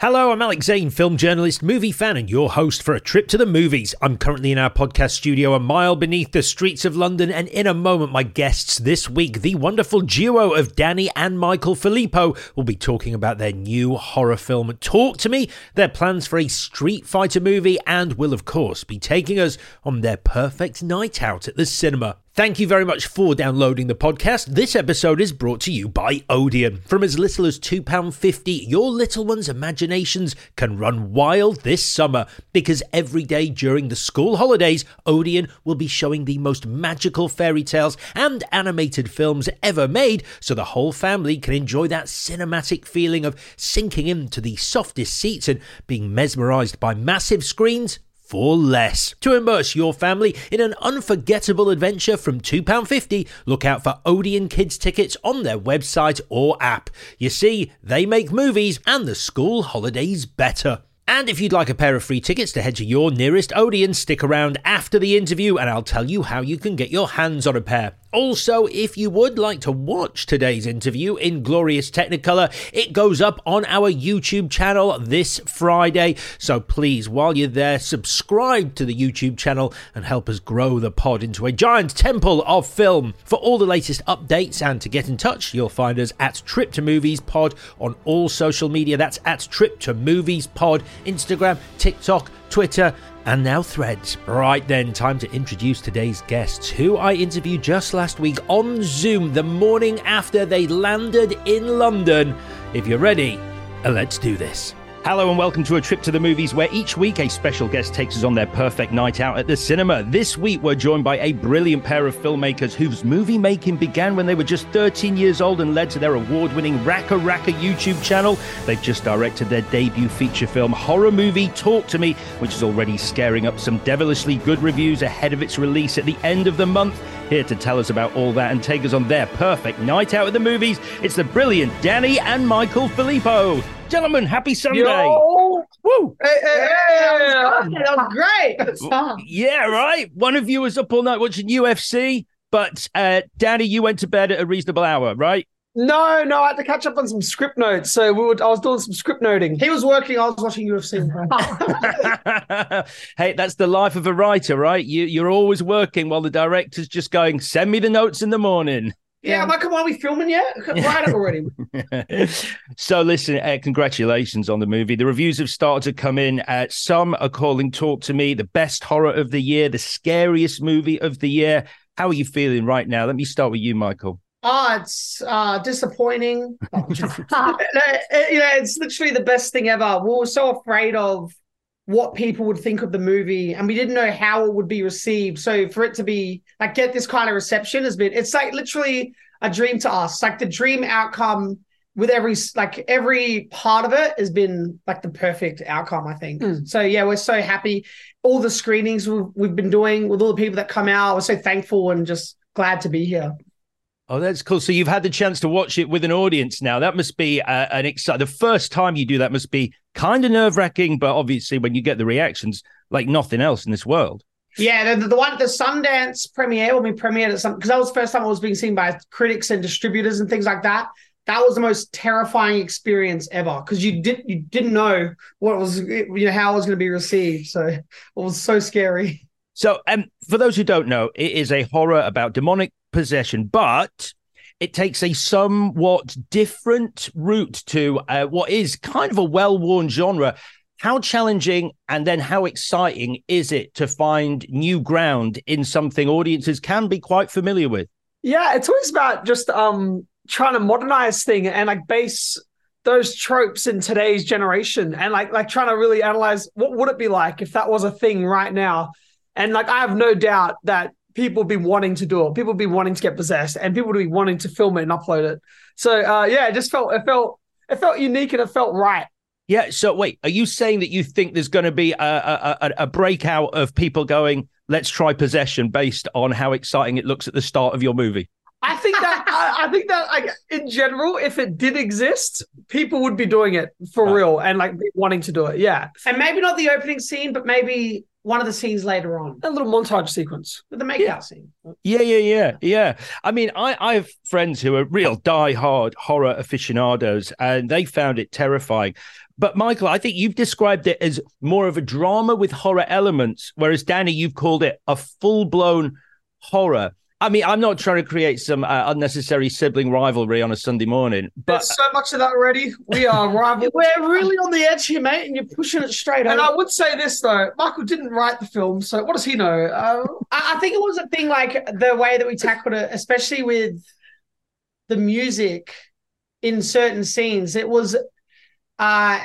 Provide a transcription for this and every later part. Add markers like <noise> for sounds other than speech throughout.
Hello, I'm Alex Zane, film journalist, movie fan, and your host for a trip to the movies. I'm currently in our podcast studio a mile beneath the streets of London, and in a moment, my guests this week, the wonderful duo of Danny and Michael Philippou, will be talking about their new horror film, Talk to Me, their plans for a Street Fighter movie, and will, of course, be taking us on their perfect night out at the cinema. Thank you very much for downloading the podcast. This episode is brought to you by Odeon. From as little as £2.50, your little one's imaginations can run wild this summer because every day during the school holidays, Odeon will be showing the most magical fairy tales and animated films ever made so the whole family can enjoy that cinematic feeling of sinking into the softest seats and being mesmerized by massive screens for less. To immerse your family in an unforgettable adventure from £2.50, look out for Odeon Kids tickets on their website or app. You see, they make movies and the school holidays better. And if you'd like a pair of free tickets to head to your nearest Odeon, stick around after the interview and I'll tell you how you can get your hands on a pair. Also, if you would like to watch today's interview in glorious Technicolor, it goes up on our YouTube channel this Friday. So please, while you're there, subscribe to the YouTube channel and help us grow the pod into a giant temple of film. For all the latest updates and to get in touch, you'll find us at Trip to Movies Pod on all social media. That's at Trip to Movies Pod, Instagram, TikTok, Twitter, and now threads. Right then, time to introduce today's guests, who I interviewed just last week on Zoom the morning after they landed in London. If you're ready, uh, let's do this. Hello and welcome to a trip to the movies where each week a special guest takes us on their perfect night out at the cinema. This week we're joined by a brilliant pair of filmmakers whose movie making began when they were just 13 years old and led to their award winning RackaRacka YouTube channel. They've just directed their debut feature film, horror movie Talk to Me, which is already scaring up some devilishly good reviews ahead of its release at the end of the month. Here to tell us about all that and take us on their perfect night out at the movies, it's the brilliant Danny and Michael Philippou. Gentlemen, happy Sunday. Yo. Woo! Hey, hey, hey, that was great. Yeah, right. One of you was up all night watching UFC, but uh, Danny, you went to bed at a reasonable hour, right? No, no, I had to catch up on some script notes. So we would, I was doing some script noting. He was working, I was watching UFC. <laughs> hey, that's the life of a writer, right? You, you're always working while the director's just going, send me the notes in the morning. Yeah, I'm like, come on, are we filming yet? <laughs> It already. so, listen, uh, congratulations on the movie. The reviews have started to come in. Uh, some are calling Talk to Me the best horror of the year, the scariest movie of the year. How are you feeling right now? Let me start with you, Michael. Oh, it's uh, disappointing. <laughs> <laughs> you know, it's literally the best thing ever. We were so afraid of what people would think of the movie, and we didn't know how it would be received. So for it to be like get this kind of reception has been it's like literally a dream to us. Like the dream outcome with every like every part of it has been like the perfect outcome. I think. Mm. So yeah, we're so happy. All the screenings we've, we've been doing with all the people that come out, we're so thankful and just glad to be here. Oh, that's cool. So you've had the chance to watch it with an audience now. That must be uh, an exciting. The first time you do that must be kind of nerve wracking, but obviously when you get the reactions, like nothing else in this world. Yeah, the, the one the Sundance premiere when we premiered at some because that was the first time I was being seen by critics and distributors and things like that. That was the most terrifying experience ever because you didn't you didn't know what was you know how it was going to be received. So it was so scary. So, um, for those who don't know, it is a horror about demonic possession, but it takes a somewhat different route to uh, what is kind of a well-worn genre. How challenging and then how exciting is it to find new ground in something audiences can be quite familiar with? Yeah, it's always about just um trying to modernize thing and like base those tropes in today's generation and like like trying to really analyze what would it be like if that was a thing right now. And like I have no doubt that people would be wanting to do it. People would be wanting to get possessed and people would be wanting to film it and upload it. So uh yeah, it just felt it felt it felt unique and it felt right. Yeah. So wait, are you saying that you think there's going to be a, a, a, a breakout of people going, let's try possession based on how exciting it looks at the start of your movie? I think that <laughs> I, I think that like in general, if it did exist, people would be doing it for Right. real and like wanting to do it. Yeah, And maybe not the opening scene, but maybe one of the scenes later on, a little montage sequence. With the makeout Yeah. scene. Yeah, yeah, yeah, yeah. I mean, I, I have friends who are real die-hard horror aficionados, and they found it terrifying. But Michael, I think you've described it as more of a drama with horror elements, whereas Danny, you've called it a full blown horror. I mean, I'm not trying to create some uh, unnecessary sibling rivalry on a Sunday morning, but There's so much of that already. We are <laughs> rivals. We're really on the edge here, mate, and you're pushing it straight and over. I would say this though, Michael didn't write the film, so what does he know? Uh, I, I think it was a thing like the way that we tackled it, especially with the music in certain scenes. It was uh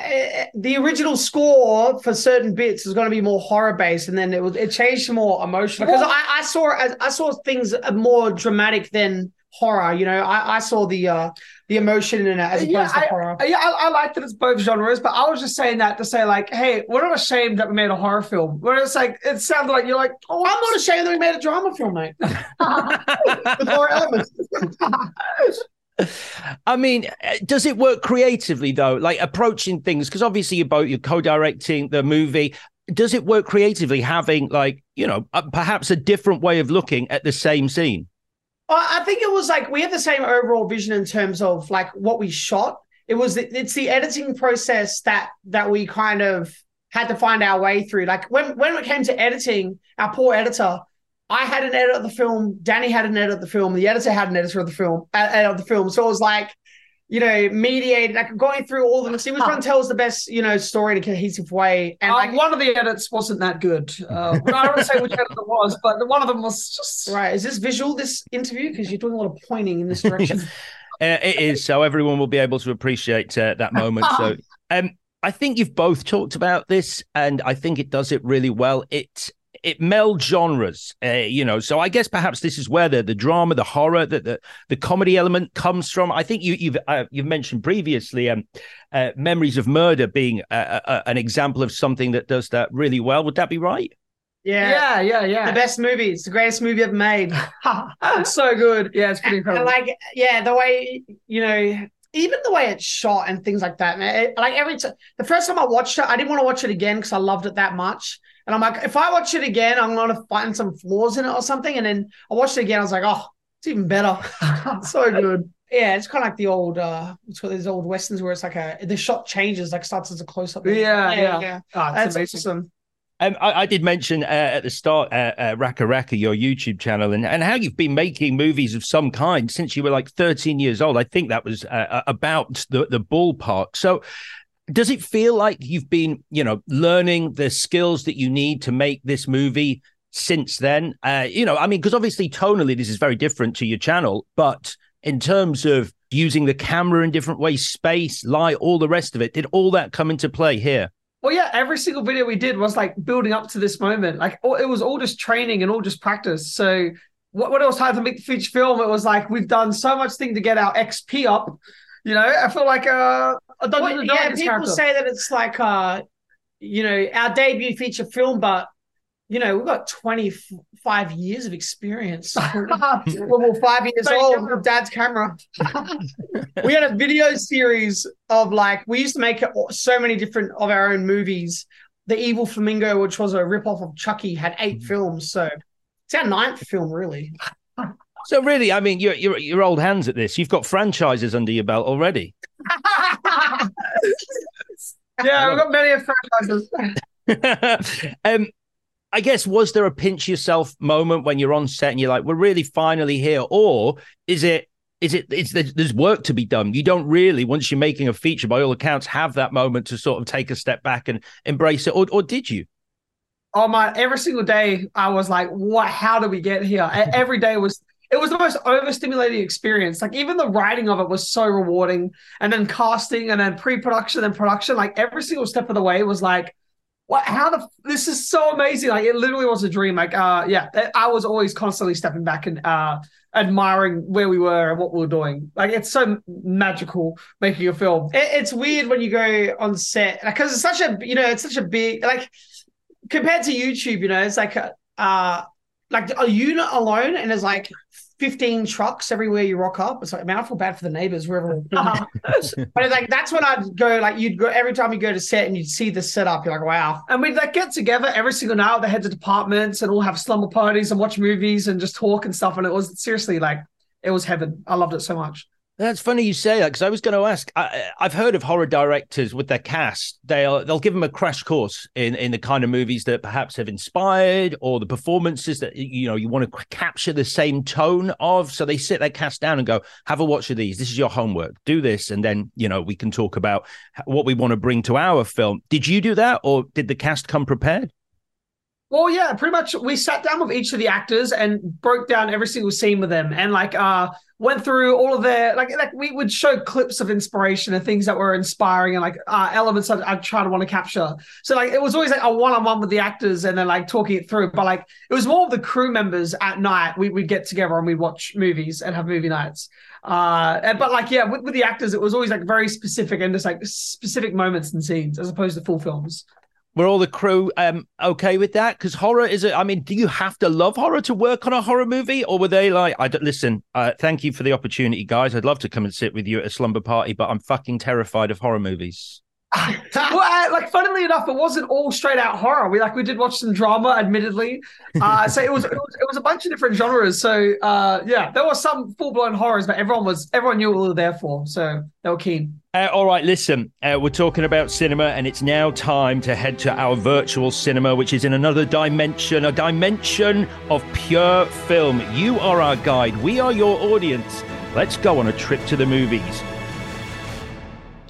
the original score for certain bits was going to be more horror based, and then it was it changed to more emotional because I, I saw I, I saw things more dramatic than horror. You know, I, I saw the uh the emotion in it as opposed yeah, to horror. I, yeah, I, I like that it's both genres, but I was just saying that to say like, hey, we're not ashamed that we made a horror film. Where it's like it sounded like you're like, oh, I'm not ashamed that we made a drama film, mate. <laughs> <laughs> with horror elements. <laughs> <laughs> I mean, uh, does it work creatively though? Like approaching things because obviously you're both you're co-directing the movie. Does it work creatively having like you know uh, perhaps a different way of looking at the same scene? I think it was like we had the same overall vision in terms of like what we shot. It was it's the editing process that that we kind of had to find our way through. Like when when it came to editing, our poor editor, I had an edit of the film, Danny had an edit of the film, the editor had an editor of the film, uh, edit of the film. So it was like, you know, mediated, like going through all of them, see which one tells the best, you know, story in a cohesive way. And Uh, like, one of the edits wasn't that good. Uh, I don't want to say which edit it was, but one of them was just right, is this visual this interview? Because you're doing a lot of pointing in this direction. <laughs> Uh, it is so everyone will be able to appreciate uh, that moment. So, <laughs> um, I think you've both talked about this, and I think it does it really well. It it melds genres, uh, you know. So I guess perhaps this is where the the drama, the horror, the the, the comedy element comes from. I think you you've uh, you've mentioned previously, um, uh, Memories of Murder being uh, uh, an example of something that does that really well. Would that be right? yeah. yeah, yeah, yeah. The best movie. It's the greatest movie ever made. <laughs> It's so good. yeah, it's pretty And, incredible. like, yeah, the way you know, even the way it's shot and things like that, man. It, like every time, the first time I watched it, I didn't want to watch it again because I loved it that much. And I'm like, if I watch it again, I'm gonna find some flaws in it or something. And then I watched it again. I was like, oh, it's even better. <laughs> so good. Yeah, it's kind of like the old, uh, it's got these old westerns where it's like a the shot changes, like starts as a close up. Yeah, yeah. Oh, it's That's amazing. awesome. Um, I, I did mention uh, at the start, uh, uh, RackaRacka, your YouTube channel, and, and how you've been making movies of some kind since you were like 13 years old. I think that was uh, about the, the ballpark. So, does it feel like you've been, you know, learning the skills that you need to make this movie since then? Uh, you know, I mean, because obviously tonally this is very different to your channel, but in terms of using the camera in different ways, space, light, all the rest of it, did all that come into play here? Well, yeah, every single video we did was like building up to this moment. Like it was all just training and all just practice. So what, when it was to make the feature film, it was like we've done so much thing to get our XP up. You know, I feel like uh, a Dungeons Well, and yeah, people character. say that it's like uh, you know, our debut feature film, but you know, we've got 25 years of experience. <laughs> well, we're five years old with dad's camera. we had a video series of like we used to make so many different of our own movies. The Evil Flamingo, which was a ripoff of Chucky, had eight Mm-hmm. films. So it's our ninth film, really. So really, I mean, you're you're you're old hands at this. You've got franchises under your belt already. <laughs> yeah, I've got many franchises. <laughs> um, I guess was there a pinch yourself moment when you're on set and you're like, we're really finally here, or is it? Is it? It's there's, there's work to be done. You don't really, once you're making a feature, by all accounts, have that moment to sort of take a step back and embrace it, or, or did you? Oh my! Every single day, I was like, "What? How do we get here?" Every day was it was the most overstimulating experience. Like even the writing of it was so rewarding, and then casting, and then pre-production and production. Like every single step of the way was like, "What? How the? This is so amazing!" Like it literally was a dream. Like, uh, yeah, I was always constantly stepping back and uh, admiring where we were and what we were doing. Like it's so magical making a film. It, it's weird when you go on set because it's such a you know it's such a big like compared to YouTube, you know, it's like uh like a unit alone, and there's like 15 trucks everywhere you rock up. It's like, man, I feel bad for the neighbors wherever. Uh-huh. <laughs> but like that's when I'd go like you'd go every time you go to set and you'd see the setup, you're like, wow. And we'd like get together every single night with the heads of departments and all have slumber parties and watch movies and just talk and stuff. And it was seriously like it was heaven. I loved it so much. That's funny you say that because I was going to ask. I, have heard of horror directors with their cast. They'll they'll give them a crash course in in the kind of movies that perhaps have inspired or the performances that you know you want to capture the same tone of. So they sit their cast down and go, "Have a watch of these. This is your homework. Do this, and then you know we can talk about what we want to bring to our film." Did you do that, or did the cast come prepared? Well, yeah, pretty much. We sat down with each of the actors and broke down every single scene with them, and like uh went through all of their like like we would show clips of inspiration and things that were inspiring and like uh, elements that I try to want to capture. So like it was always like a one on one with the actors and then like talking it through. But like it was more of the crew members at night. We would get together and we'd watch movies and have movie nights. Uh, and, but like yeah, with, with the actors, it was always like very specific and just like specific moments and scenes as opposed to full films. Were all the crew um, okay with that? Because horror is it? I mean, do you have to love horror to work on a horror movie, or were they like, "I don't listen"? Uh, thank you for the opportunity, guys. I'd love to come and sit with you at a slumber party, but I'm fucking terrified of horror movies. Well, like funnily enough, it wasn't all straight out horror. We like we did watch some drama, admittedly. Uh, so it was, it was it was a bunch of different genres. So uh, yeah, there were some full blown horrors, but everyone was everyone knew what we were there for, so they were keen. Uh, all right, listen, uh, we're talking about cinema, and it's now time to head to our virtual cinema, which is in another dimension, a dimension of pure film. You are our guide, we are your audience. Let's go on a trip to the movies.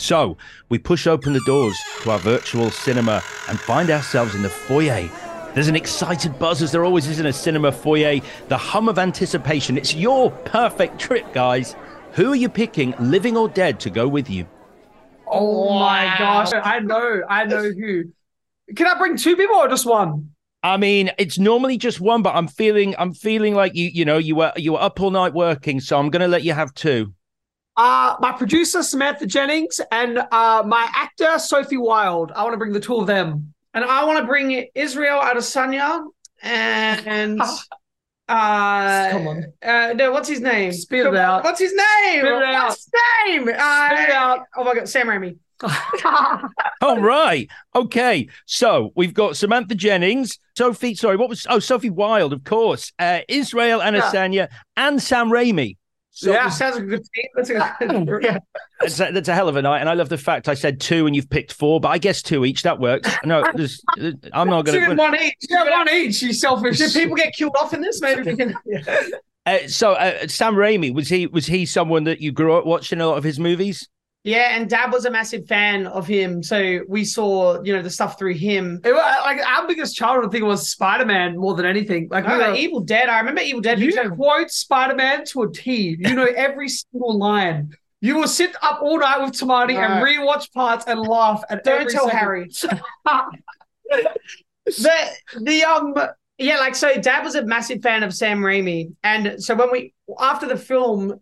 So we push open the doors to our virtual cinema and find ourselves in the foyer. There's an excited buzz, as there always is in a cinema foyer, the hum of anticipation. It's your perfect trip, guys. Who are you picking, living or dead, to go with you? Oh my gosh, I know, I know who. Can I bring two people or just one? I mean, it's normally just one, but I'm feeling, I'm feeling like you, you know, you were you were up all night working, so I'm going to let you have two. Uh, my producer Samantha Jennings and uh, my actor Sophie Wilde. I want to bring the two of them, and I want to bring Israel Adesanya and. Uh, Come on. Uh, no, what's his name? Spit it out. What's his name? Spit it out. What's his name? Uh, Spit it out. Oh my god, Sam Raimi. <laughs> All right. Okay. So we've got Samantha Jennings, Sophie, sorry, what was, oh, Sophie Wilde, of course, uh, Israel Adesanya, yeah. and Sam Raimi. So yeah, sounds like a good team. That's a, <laughs> yeah. that's, a, that's a hell of a night, and I love the fact I said two and you've picked four, but I guess two each. That works. No, <laughs> I'm not going to. One each. Yeah, one each. You selfish. Did people get killed off in this? Maybe. <laughs> Yeah. Uh, so uh, Sam Raimi was he was he someone that you grew up watching a lot of his movies? Yeah, and Dad was a massive fan of him, so we saw you know the stuff through him. It, like our biggest childhood thing was Spider Man more than anything. Like we were, Evil Dead. I remember Evil Dead. You quote Spider Man to a T. You <laughs> know every single line. You will sit up all night with Tamani right. and rewatch parts and laugh at. Don't tell second. Harry. <laughs> the the um yeah, like so, Dad was a massive fan of Sam Raimi, and so when we after the film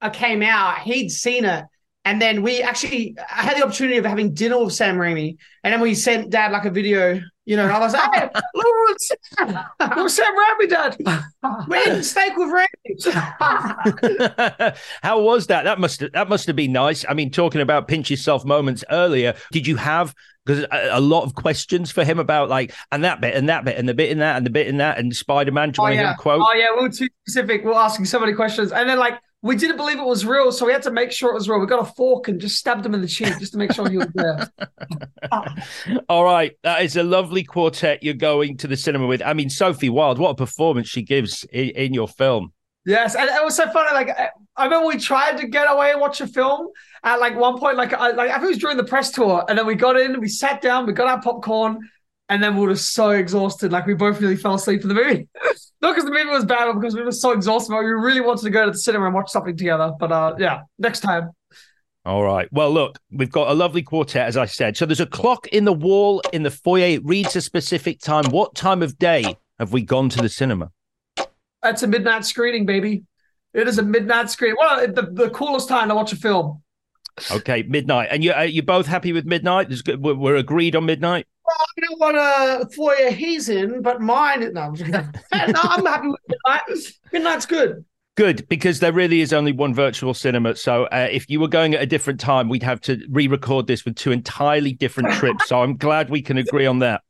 uh, came out, he'd seen it and then we actually I had the opportunity of having dinner with Sam Raimi, and then we sent Dad like a video. You know, and I was like, "Hey, <laughs> look, look <laughs> Sam Raimi, Dad. We're eating steak with Raimi." <laughs> How was that? That must that must have been nice. I mean, talking about pinch yourself moments earlier, did you have because a, a, lot of questions for him about like and that bit and that bit and the bit in that and the bit in that and Spider Man? Oh yeah, quote? oh yeah, we are too specific. We we're asking so many questions, and then like we didn't believe it was real, so we had to make sure it was real. We got a fork and just stabbed him in the cheek just to make sure he was there. <laughs> All right, that is a lovely quartet you're going to the cinema with. I mean, Sophie Wilde, what a performance she gives in, in your film. Yes, and it was so funny. Like I remember we tried to get away and watch a film at like one point. Like I, like I think it was during the press tour, and then we got in, we sat down, we got our popcorn, and then we were just so exhausted. Like we both really fell asleep in the movie. <laughs> Not because the movie was bad, but because we were so exhausted. But we really wanted to go to the cinema and watch something together. But uh, yeah, next time. All right. Well, look, we've got a lovely quartet, as I said. So there's a clock in the wall in the foyer. It reads a specific time. What time of day have we gone to the cinema? It's a midnight screening, baby. It is a midnight screening. Well, the, the coolest time to watch a film. Okay, midnight. And you are you both happy with midnight? We're agreed on midnight. I don't want to foyer he's in, but mine. No, I'm, <laughs> no, I'm happy with midnight. Midnight's good. Good, because there really is only one virtual cinema. So uh, if you were going at a different time, we'd have to re-record this with two entirely different <laughs> trips. so I'm glad we can agree on that.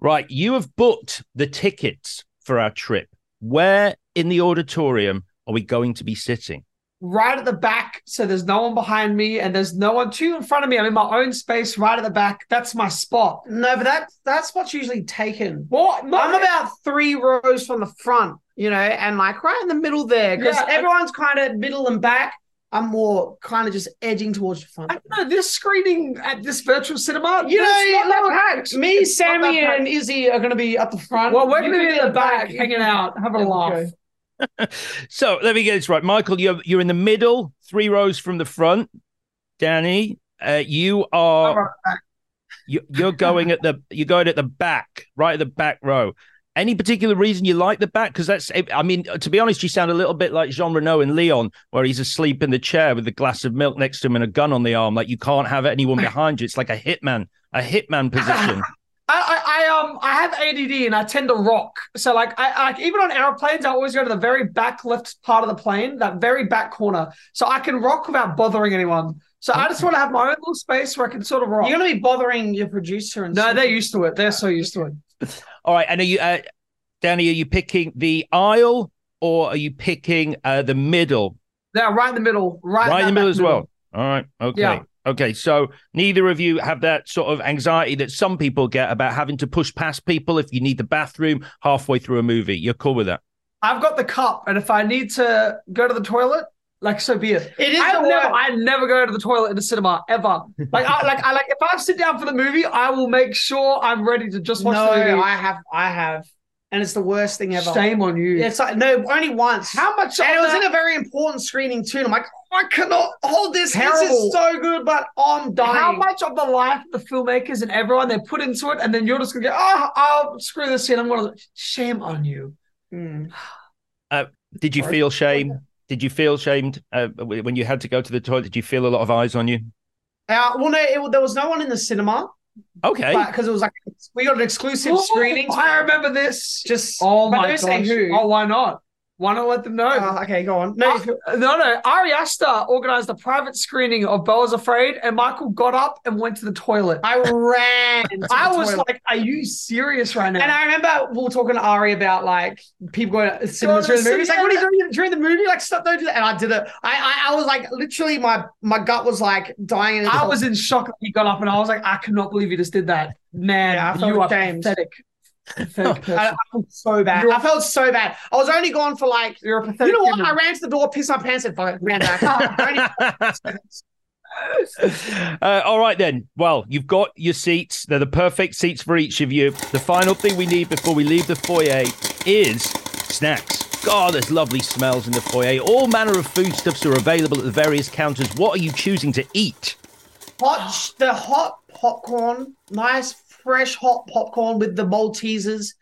Right, you have booked the tickets for our trip. Where in the auditorium are we going to be sitting? Right at the back, so there's no one behind me, and there's no one too in front of me. I'm in my own space, right at the back. That's my spot. No, but that that spot's usually taken. What? No, I'm about three rows from the front, you know, and like right in the middle there, because Yeah. everyone's kind of middle and back. I'm more kind of just edging towards the front. I don't know. This screening at this virtual cinema, You know, it's not that look, packed. Me, It's not Sammy, packed. and Izzy are going to be at the front. Well, we're going to be in the back, hanging out, having a laugh. So let me get this right, Michael. You're you're in the middle, three rows from the front. Danny, uh, you are you, you're going at the you're going at the back, right at the back row. Any particular reason you like the back? Because that's, I mean, to be honest, you sound a little bit like Jean Reno in Leon, where he's asleep in the chair with a glass of milk next to him and a gun on the arm. Like you can't have anyone <laughs> behind you. It's like a hitman, a hitman position. <laughs> I, I, I um I have ADD and I tend to rock. So like I like even on airplanes, I always go to the very back left part of the plane, that very back corner, so I can rock without bothering anyone. So I just want to have my own little space where I can sort of rock. You're going to be bothering your producer and no, stuff. they're used to it. They're so used to it. <laughs> All right, and are you, uh, Danny? Are you picking the aisle or are you picking uh, the middle? They're right in the middle, right, right in the middle back as well. All right. Okay. Yeah. Okay. So neither of you have that sort of anxiety that some people get about having to push past people if you need the bathroom halfway through a movie. You're cool with that. I've got the cup, and if I need to go to the toilet, like so be it. It is I the never. I never go to the toilet in the cinema ever. <laughs> Like, I like, I like. If I sit down for the movie, I will make sure I'm ready to just watch no, the movie. I have, I have, and it's the worst thing ever. Shame on you. It's like no, only once. How much? and of it was that- in a very important screening too. And I'm like, I cannot hold this. This Terrible. is so good, but I'm dying. How much of the life of the filmmakers and everyone they put into it, and then you're just gonna go, oh, I'll screw this in. I'm gonna shame on you. Mm. Did you feel shame? Did you feel shamed uh, when you had to go to the toilet? Did you feel a lot of eyes on you? Uh, well, no, it, there was no one in the cinema Okay. because it was like we got an exclusive screening. Oh, I remember this. Just Oh my don't gosh. who. Oh, why not? Why not let them know? Oh, okay, go on. No, Uh, no, no. Ari Aster organized a private screening of Beau Is Afraid, and Michael got up and went to the toilet. I ran. to <laughs> I was toilet. like, "Are you serious right now?" And I remember we were talking to Ari about like people going to cinemas during the movie. It's like, what are you doing during the movie? Like, stop, don't do that. And I did it. I, I, I was like, literally, my my gut was like dying. in I was in shock that he got up, and I was like, "I cannot believe you just did that, man! Yeah, I felt you are ashamed. pathetic. I, I felt so bad. I felt so bad. I was only gone for like, You're a pathetic." you know what? I ran to the door, pissed my pants, and ran back. <laughs> <laughs> Uh, all right then. Well, you've got your seats. They're the perfect seats for each of you. The final thing we need before we leave the foyer is snacks. God, there's lovely smells in the foyer. All manner of foodstuffs are available at the various counters. What are you choosing to eat? hot, the hot popcorn, nice fresh hot popcorn with the Maltesers.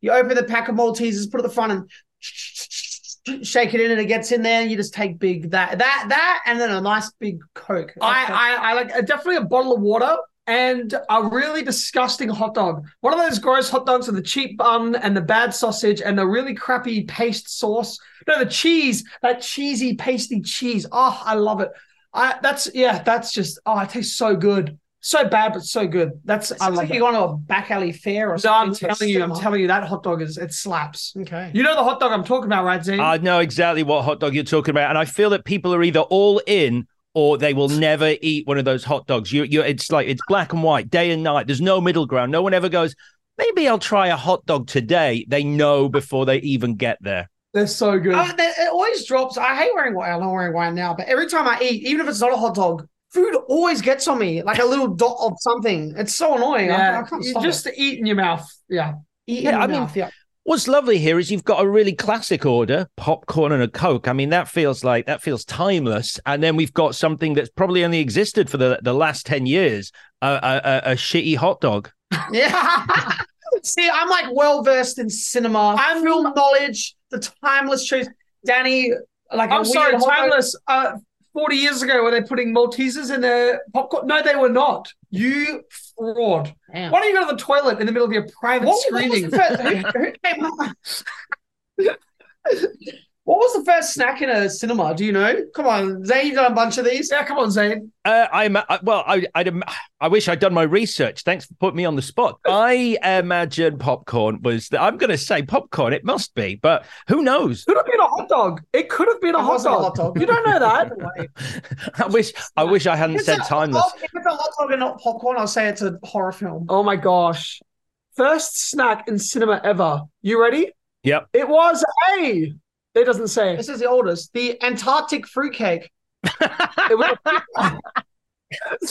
You open the pack of Maltesers, put it at the front, and shake it in, and it gets in there. You just take big that that that, and then a nice big Coke. I, I, I like uh, definitely a bottle of water and a really disgusting hot dog. One of those gross hot dogs with the cheap bun and the bad sausage and the really crappy paste sauce. No, the cheese, that cheesy pasty cheese. Oh, I love it. I that's yeah, that's just oh, it tastes so good. So bad, but so good. That's I Sounds love like you're going to a back alley fair or No, I'm something. telling you, I'm cinema. telling you, that hot dog is it slaps. Okay. You know the hot dog I'm talking about, right, Zane? I know exactly what hot dog you're talking about, and I feel that people are either all in or they will never eat one of those hot dogs. You, you, it's like it's black and white, day and night. There's no middle ground. No one ever goes. Maybe I'll try a hot dog today. They know before they even get there. They're so good. Uh, oh, that- it always drops. I hate wearing white. I'm not wearing white now, but every time I eat, even if it's not a hot dog, food always gets on me, like a little dot of something. It's so annoying. Yeah, I can't you stop just it. eat in your mouth. Yeah. Eat Yeah, in I my mean- yeah. What's lovely here is you've got a really classic order: popcorn and a coke. I mean, that feels like that feels timeless. And then we've got something that's probably only existed for the the last ten years: a, a, a, a shitty hot dog. Yeah. <laughs> <laughs> See, I'm like well versed in cinema, I'm- film knowledge, the timeless truth. Danny, like I'm sorry, weird hot dog- timeless. Uh, 40 years ago, were they putting Maltesers in their popcorn? No, they were not. You fraud. Damn. Why don't you go to the toilet in the middle of your private What, what screening? the <laughs> <laughs> first, who, who came up? What was the first snack in a cinema? Do you know? Come on, Zane, you done a bunch of these. Yeah, come on, Zane. Uh, I'm uh, well. I I'd, I wish I'd done my research. Thanks for putting me on the spot. <laughs> I imagine popcorn was. The, I'm going to say popcorn. It must be, but who knows? Could have been a hot dog. It could have been a, hot wasn't a dog. hot dog. You don't know that. <laughs> I wish. I wish I hadn't If said it's a timeless. hot If it's a hot dog and not popcorn, I'll say it's a horror film. oh my gosh. First snack in cinema ever. You ready? Yep. It was a. It doesn't say. This is the oldest. The Antarctic fruitcake. <laughs> Was-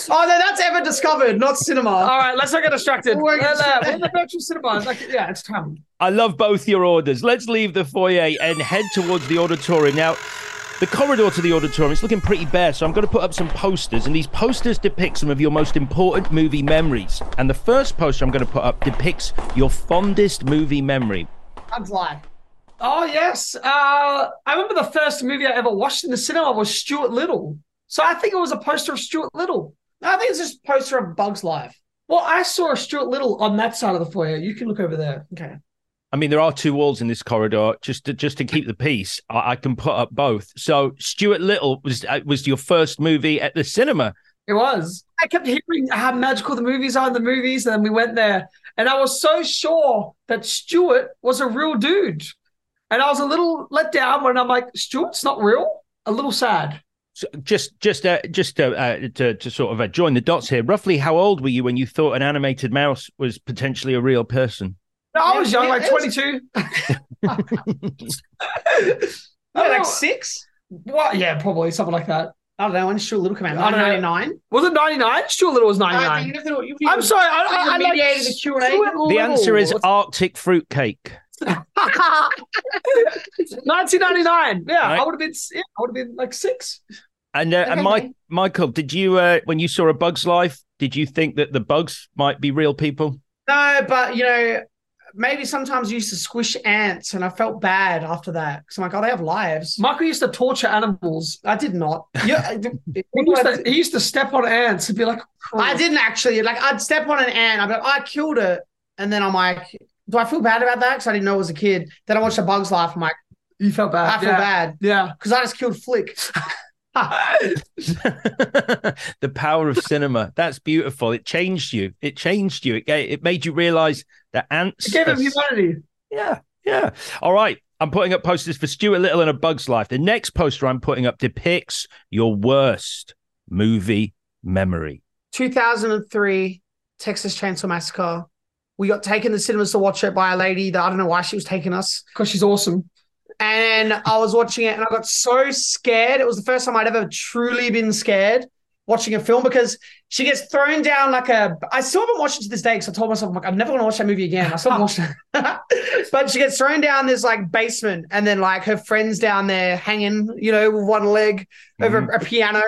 Oh no, that's ever discovered, not cinema. all right, let's not get distracted. We're We're, gonna- we're uh, in the virtual cinema. It's Like, yeah, it's time. I love both your orders. Let's leave the foyer and head towards the auditorium. Now, the corridor to the auditorium is looking pretty bare, so I'm going to put up some posters, and these posters depict some of your most important movie memories. And the first poster I'm going to put up depicts your fondest movie memory. I'm life. Oh yes. Uh, I remember the first movie I ever watched in the cinema was Stuart Little. So I think it was a poster of Stuart Little. No, I think it's just a poster of Bug's Life. Well, I saw a Stuart Little on that side of the foyer. You can look over there. Okay. I mean, there are two walls in this corridor. Just to, just to keep the peace, I, I can put up both. So, Stuart Little was uh, was your first movie at the cinema. It was. I kept hearing how magical the movies are in the movies, and then we went there, and I was so sure that Stuart was a real dude, and I was a little let down when I'm like, Stuart's not real. A little sad. So just just uh, just to, uh, to to sort of uh, join the dots here. Roughly, how old were you when you thought an animated mouse was potentially a real person? No, I was Yeah, young, like 22. <laughs> <laughs> Oh, Oh. like six? What? Yeah, probably something like that. I don't know. When Stuart Little came out? I don't know. 1999? Was it 99? Stuart Little was 99. I'm sorry. I, I, I like the Q&A. The answer is Arctic fruitcake. <laughs> 1999. Yeah, Right. I would have been. Yeah, I would have been like six. And uh, and Mike, Michael, did you uh, when you saw a Bug's Life, did you think that the bugs might be real people? No, but you know, maybe sometimes I used to squish ants and I felt bad after that. Because I'm like, oh, they have lives. Michael used to torture animals. I did not. Yeah, <laughs> He used, to, he used to step on ants and be like, I didn't actually. Like, I'd step on an ant. I'd be like, I killed it. And then I'm like, do I feel bad about that? Because I didn't know it was a kid. Then I watched A Bug's Life. I'm like, You felt bad. I feel yeah. bad. Yeah. Because I just killed Flick. <laughs> the power of cinema. That's beautiful. It changed you. It changed you. It ga- it made you realize that ants. It gave him are- humanity. Yeah, yeah. All right. I'm putting up posters for Stuart Little and A Bug's Life. The next poster I'm putting up depicts your worst movie memory. 2003 Texas Chainsaw Massacre. We got taken to the cinemas to watch it by a lady that I don't know why she was taking us. Because she's awesome. And I was watching it and I got so scared. It was the first time I'd ever truly been scared watching a film because she gets thrown down like a. I still haven't watched it to this day because I told myself, I'm like, I'm never going to watch that movie again. I still haven't watched it. <laughs> but she gets thrown down this like basement and then like her friends down there hanging, you know, with one leg over mm-hmm. a piano.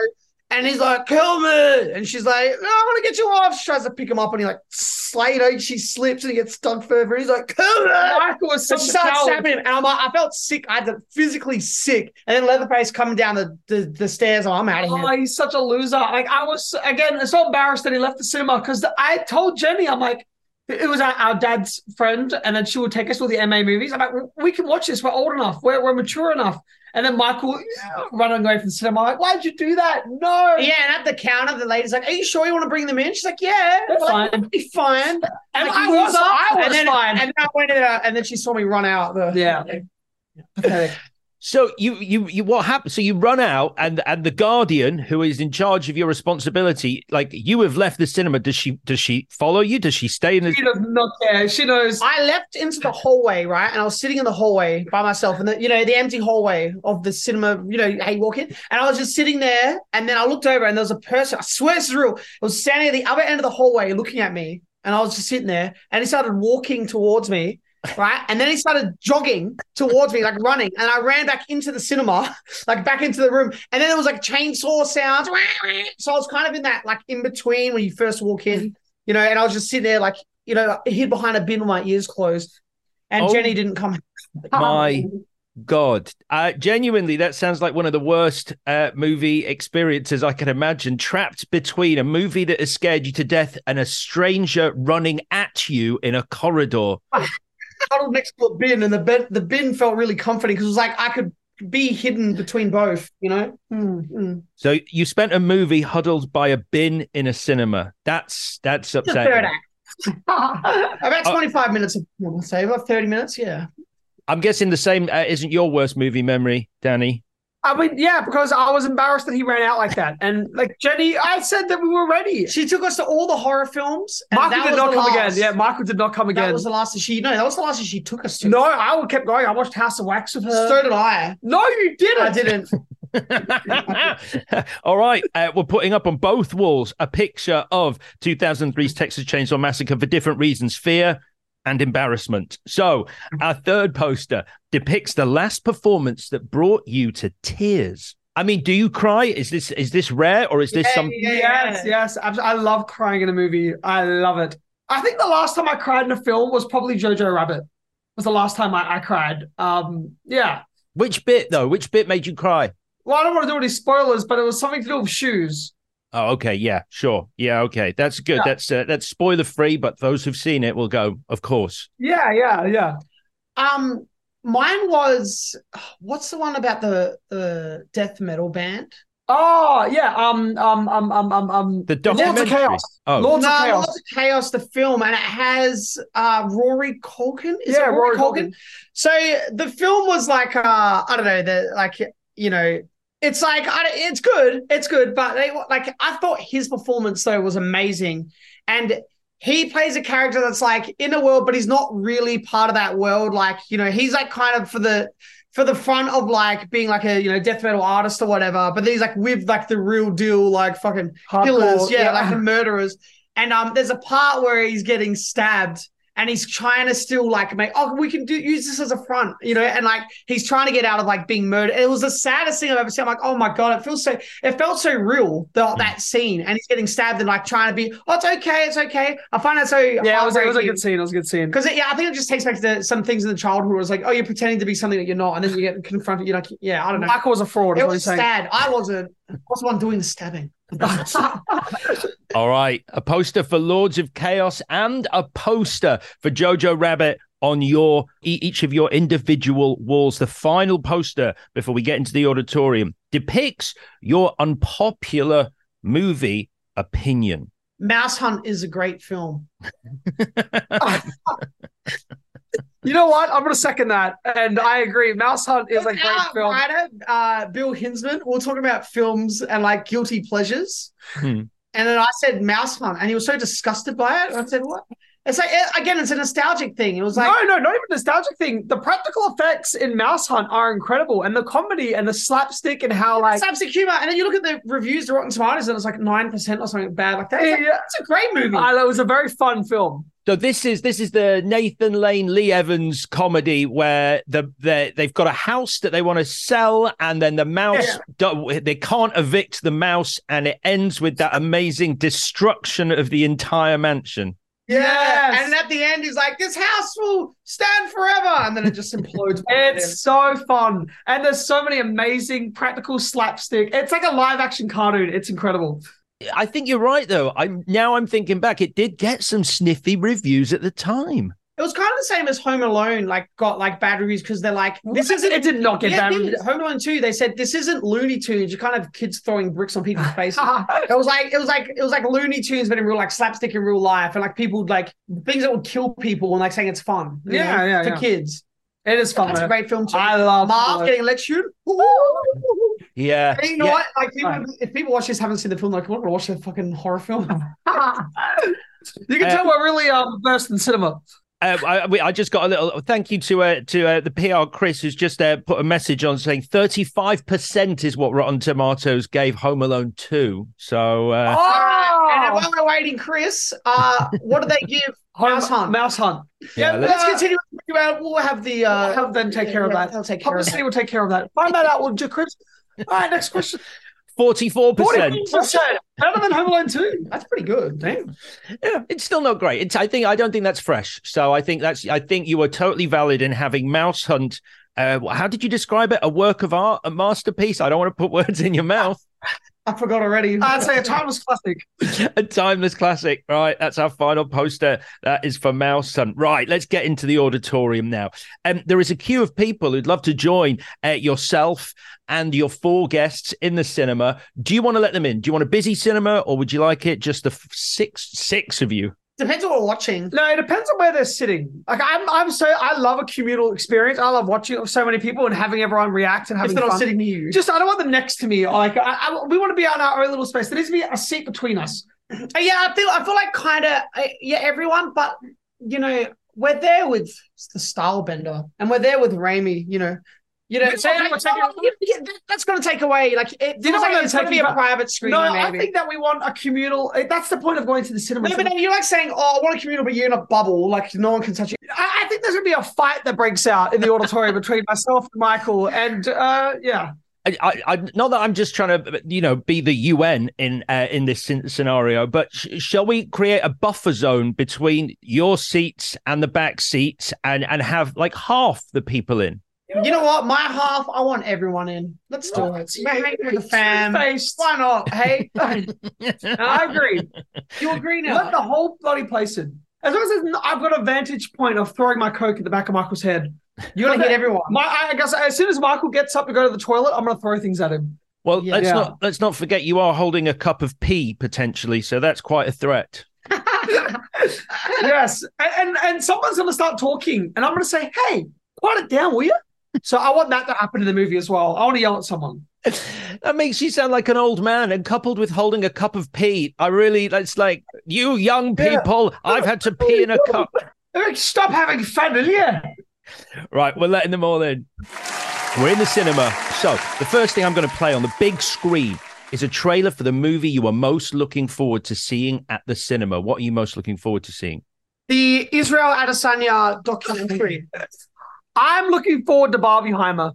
And he's like, kill me. And she's like, no, I want to get you off. She tries to pick him up and he like, slay, you know, she slips and he gets stuck further. And he's like, kill me. Michael was So such a starts stabbing him, and I'm like, I felt sick. I had to physically sick, and then Leatherface coming down the, the, the stairs. Oh, I'm out of here. Oh, he's such a loser. Like I was again, I'm so embarrassed that he left the cinema because I told Jenny, I'm like, it was our, our dad's friend, and then she would take us to all the MA movies. I'm like, we can watch this. We're old enough. We're, we're mature enough. And then Michael yeah, running away from the cinema. I'm like, why'd you do that? No. yeah, and at the counter, the lady's like, "Are you sure you want to bring them in?" She's like, "Yeah, They're like, fine. "We'll be fine." And Like, I was. I was and then, fine. And then I went in, and then she saw me run out. The, Yeah. Pathetic. So you you you what happened? So you run out, and and the guardian, who is in charge of your responsibility, like you have left the cinema. Does she does she follow you? Does she stay in the? She does not care. She knows. I left into the hallway, right? And I was sitting in the hallway by myself, and the you know the empty hallway of the cinema. You know, how you walk in, and I was just sitting there, and then I looked over, and there was a person. I swear this is real. It was standing at the other end of the hallway, looking at me, and I was just sitting there, and he started walking towards me. Right. And then he started jogging towards me, like running. And I ran back into the cinema, <laughs> like back into the room. And then there was like chainsaw sounds. So I was kind of in that, like in between when you first walk in, you know, and I was just sitting there, like, you know, hid behind a bin with my ears closed. And Oh. Jenny didn't come. My God, uh, genuinely, that sounds like one of the worst uh, movie experiences I can imagine. Trapped between a movie that has scared you to death and a stranger running at you in a corridor. Huddled next to a bin, and the bin the bin felt really comforting because it was like I could be hidden between both. You know. Mm, mm. So you spent a movie huddled by a bin in a cinema. That's that's The third upsetting. act. <laughs> about Uh, 25 minutes of I say about 30 minutes, yeah. I'm guessing the same uh, isn't your worst movie memory, Danny. I mean, yeah, because I was embarrassed that he ran out like that. And like Jenny, I said that we were ready. She took us to all the horror films. and Michael did not come last. again. Yeah, Michael did not come again. that was the last that she no, that was the last that she took us to. no, I kept going. I watched House of Wax with her. so did I. no, you didn't. I didn't. <laughs> All right, uh, we're putting up on both walls a picture of 2003's Texas Chainsaw Massacre for different reasons: fear and embarrassment. So, our third poster depicts the last performance that brought you to tears. I mean, do you cry? Is this is this rare or is this Yeah, some? yeah, Yes, yes. I, I love crying in a movie. I love it. I think the last time I cried in a film was probably Jojo Rabbit. Was the last time I, I cried. Um, yeah. Which bit though? Which bit made you cry? Well, I don't want to do any spoilers, but it was something to do with shoes. Oh, okay, yeah, sure, yeah, okay, that's good. Yeah. That's uh, that's spoiler free, but those who've seen it will go, of course. Yeah, yeah, yeah. Um mine was what's the one about the the death metal band? Oh, yeah. Um, um, um, um, um, um. The Lords of. Chaos. Oh, Lords no, of Chaos. Lords of Chaos, the film, and it has uh Rory Culkin. Is Yeah, it Rory, Rory Culkin? Culkin. So the film was like uh I don't know, the like you know, it's like it's good, it's good, but they like I thought his performance though was amazing, and he plays a character that's like in a world, but he's not really part of that world. Like you know, he's like kind of for the for the front of like being like a you know death metal artist or whatever, but then he's like with like the real deal, like fucking killers, Hardcore, yeah, like the murderers. And um, there's a part where he's getting stabbed, and he's trying to still like make oh we can do use this as a front, you know, and like he's trying to get out of like being murdered. It was the saddest thing I've ever seen. I'm like, oh my god, it feels so it felt so real that mm. that scene, and he's getting stabbed and like trying to be oh it's okay, it's okay. I find that so Yeah, it was, it was a good scene. It was a good scene. Because yeah, I think it just takes back to some things in the childhood where it's like, oh, you're pretending to be something that you're not, and then you get confronted. You're like, yeah, I don't know. Michael was a fraud. It was he's saying. sad. I wasn't. I was the one doing the stabbing. All right, a poster for Lords of Chaos and a poster for Jojo Rabbit on your each of your individual walls. The final poster before we get into the auditorium depicts your unpopular movie opinion. Mousehunt is a great film. <laughs> You know what? I'm going to second that, and I agree. Mousehunt is a great Our film. writer, uh, Bill Hinzman, we we're talking about films and like guilty pleasures. Hmm. And then I said Mousehunt, and he was so disgusted by it. I said, what? It's like, again, it's a nostalgic thing. It was like, no, no, not even a nostalgic thing. The practical effects in Mousehunt are incredible, and the comedy and the slapstick and how like slapstick humor. And then you look at the reviews, the Rotten Tomatoes, and it's like 9% or something bad like that. It's, like, Yeah. it's a great movie. uh, it was a very fun film. So this is this is the Nathan Lane Lee Evans comedy where the they they've got a house that they want to sell and then the mouse do- they can't evict the mouse and it ends with that amazing destruction of the entire mansion. Yeah. Yes. And at the end, he's like, this house will stand forever. And then it just implodes. <laughs> behind him. It's so fun, and there's so many amazing practical slapstick. It's like a live action cartoon. It's incredible. I think you're right though. I'm now I'm thinking back it did get some sniffy reviews at the time. It was kind of the same as Home Alone, like got like bad reviews because they're like, this isn't. It did not get yeah, bad reviews. Home Alone 2, they said this isn't Looney Tunes. You can't have kids throwing bricks on people's <laughs> faces. it was like it was like it was like Looney Tunes, but in real like slapstick in real life, and like people would, like things that would kill people and like saying it's fun. Yeah, know, yeah, for yeah. kids. It is fun. That's a great film too. I love Marv it. getting lectured. <laughs> Yeah. And you know yeah. what? Like people, if people watch this haven't seen the film, like, what? want to watch a fucking horror film? <laughs> you can Uh, tell we're really um versed in cinema. Uh, I, I just got a little thank you to uh, to uh, the PR Chris who's just uh, put a message on saying 35% is what Rotten Tomatoes gave Home Alone 2. So uh, Oh, And while we're waiting, Chris, uh, what do they <laughs> give? Mousehunt. Mouse Hunt. yeah, Yeah, let's- let's continue. Well, We'll have the. Uh, We'll have them take care of that. They'll take care of Obviously, that. we'll take care of that. Find that out, would you, Chris? All right, next question. 44%. 40%. Better than Home Alone 2. That's pretty good. Damn. Yeah, it's still not great. It's I think I don't think that's fresh. So I think that's I think you were totally valid in having Mousehunt. Uh, how did you describe it? A work of art, a masterpiece. I don't want to put words in your mouth. I forgot already. I'd say a timeless classic. <laughs> a timeless classic. Right, that's our final poster. That is for Mousehunt. Right, let's get into the auditorium now. Um, there is a queue of people who'd love to join uh, yourself and your four guests in the cinema. Do you want to let them in? Do you want a busy cinema, or would you like it just the f- six six of you? Depends on what we're watching. No, it depends on where they're sitting. Like I'm, I'm so I love a communal experience. I love watching with so many people and having everyone react and having not fun. sitting near you. Just I don't want them next to me. Like I, I, we want to be on our own little space. There needs to be a seat between us. Uh, yeah, I feel I feel like kind of yeah, everyone, but you know, we're there with the Stylebender, and we're there with Raimi. You know, you know, so want like, to take yeah, yeah, that- that's going to take away. Like, it You know feels what like it's going to be a private screen. No, I think that we want a communal. eh, That's the point of going to the cinema. No, but then you're like saying, "Oh, I want a communal, but you're in a bubble. Like no one can touch you." I, I think there's gonna be a fight that breaks out in the auditorium <laughs> between myself and Michael, and uh, yeah, I, I, I not that I'm just trying to, you know, be the UN in uh, in this scenario, but sh- shall we create a buffer zone between your seats and the back seats, and and have like half the people in? You know what? My half, I want everyone in. Let's do it. Hang with the fam. Two-faced. Why not? Hey, <laughs> I agree. you agree now? Let now? the whole bloody place in. As long as there's n- I've got a vantage point of throwing my coke at the back of Michael's head. You're gonna hit everyone. My, I guess as soon as Michael gets up to go to the toilet, I'm gonna throw things at him. Well, Yeah. let's Yeah. not let's not forget you are holding a cup of pee potentially, so that's quite a threat. <laughs> yes, and, and and someone's gonna start talking, and I'm gonna say, "Hey, quiet it down, will you?" So I want that to happen in the movie as well. I want to yell at someone. That makes you sound like an old man, and coupled with holding a cup of pee, I really that's like you young Yeah. people. I've had to pee in a cup. Stop having fun, will you? Right, we're letting them all in. We're in the cinema. So, the first thing I'm going to play on the big screen is a trailer for the movie you are most looking forward to seeing at the cinema. What are you most looking forward to seeing? The Israel Adesanya documentary. <laughs> I'm looking forward to Barbieheimer.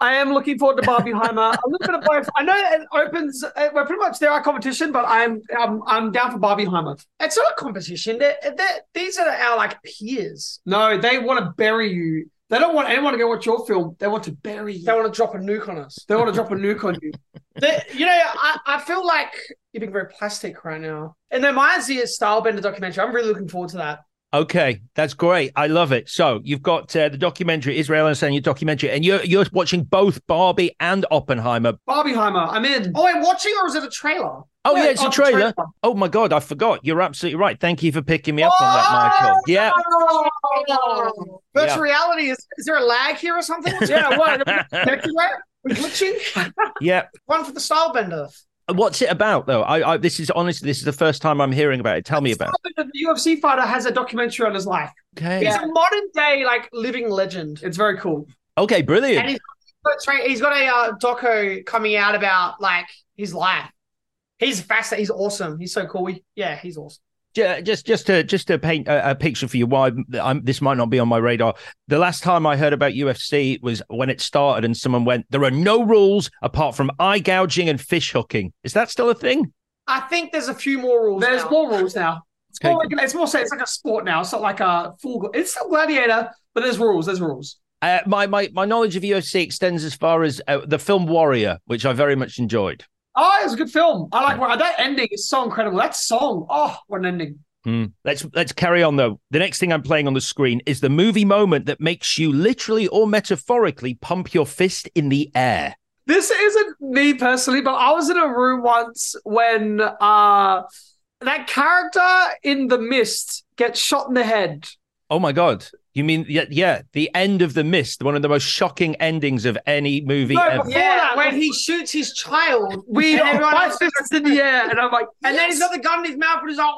I am looking forward to Barbieheimer. I'm <laughs> looking at both. I know it opens. uh, We're pretty much there our competition, but I'm I'm I'm down for Barbieheimer. It's not a competition. They're, they're, these are our like peers. No, they want to bury you. They don't want anyone to go watch your film. They want to bury you. They want to drop a nuke on us. They want to drop a nuke on you. <laughs> They- you know, I, I feel like you're being very plastic right now. And then my Izzy Stylebender documentary, I'm really looking forward to that. Okay, that's great. I love it. So, you've got uh, the documentary, Israel and your documentary, and you're, you're watching both Barbie and Oppenheimer. Barbieheimer, I'm in. Oh, I'm watching or is it a trailer? Oh, yeah, it's oh, a trailer. trailer. Oh, my God, I forgot. You're absolutely right. Thank you for picking me up on that, Michael. Yeah. Virtual Yeah. reality, is, is there a lag here or something? Yeah, what? everywhere? We're glitching? yeah. One for the Stylebender. What's it about though? I, I this is honestly this is the first time I'm hearing about it. Tell me about. it. The UFC fighter has a documentary on his life. Okay. He's a modern day, like, living legend. It's very cool. Okay, And brilliant. he's got, he's got a uh, doco coming out about, like, his life. He's fast. He's awesome. He's so cool. We, yeah, he's awesome. Ju- Just just to just to paint a, a picture for you why I'm, this might not be on my radar. The last time I heard about UFC was when it started, and someone went, "There are no rules apart from eye gouging and fish hooking." Is that still a thing? I think there's a few more rules. There's now. more rules now. It's Okay. more like it's more so it's like a sport now. It's not like a full. It's still gladiator, but there's rules. There's rules. Uh, my my my knowledge of UFC extends as far as uh, the film Warrior, which I very much enjoyed. Oh, it was a good film. I like well, that ending is so incredible. That song, oh, what an ending! Hmm. Let's let's carry on though. The next thing I'm playing on the screen is the movie moment that makes you literally or metaphorically pump your fist in the air. This isn't me personally, but I was in a room once when uh that character in the mist gets shot in the head. Oh my god! You mean yeah, yeah, the end of the mist, one of the most shocking endings of any movie No, ever. before Yeah, that, when he shoots his child, We and everyone else- is in the air, and I'm like, and then he's got the gun in his mouth, and he's like,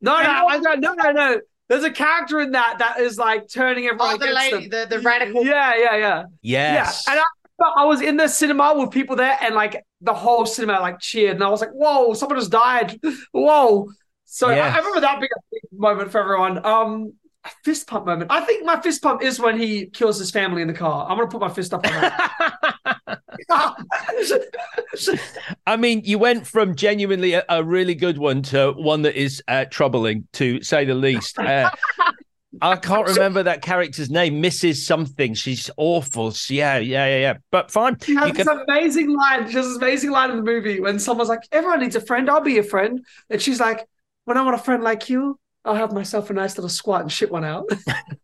no, no, I don't, no, no, no. There's a character in that that is like turning everyone oh, the against lady, them. the, the radical. Yeah, yeah, yeah. Yes. Yeah, and I, I was in the cinema with people there, and like the whole cinema like cheered, and I was like, "Whoa, someone just died!" <laughs> Whoa. So I- I, remember that being a big moment for everyone. Um, a fist pump moment. I think my fist pump is when he kills his family in the car. I'm gonna put my fist up on that. <laughs> I mean, you went from genuinely a, a really good one to one that is uh, troubling, to say the least. Uh, <laughs> I can't remember that character's name, Mrs. Something. She's awful. She- yeah, yeah, yeah, yeah. But fine. She has this amazing line. She has this amazing line in the movie when someone's like, "Everyone needs a friend. I'll be your friend," and she's like, "When I want a friend like you, I'll have myself a nice little squat and shit one out."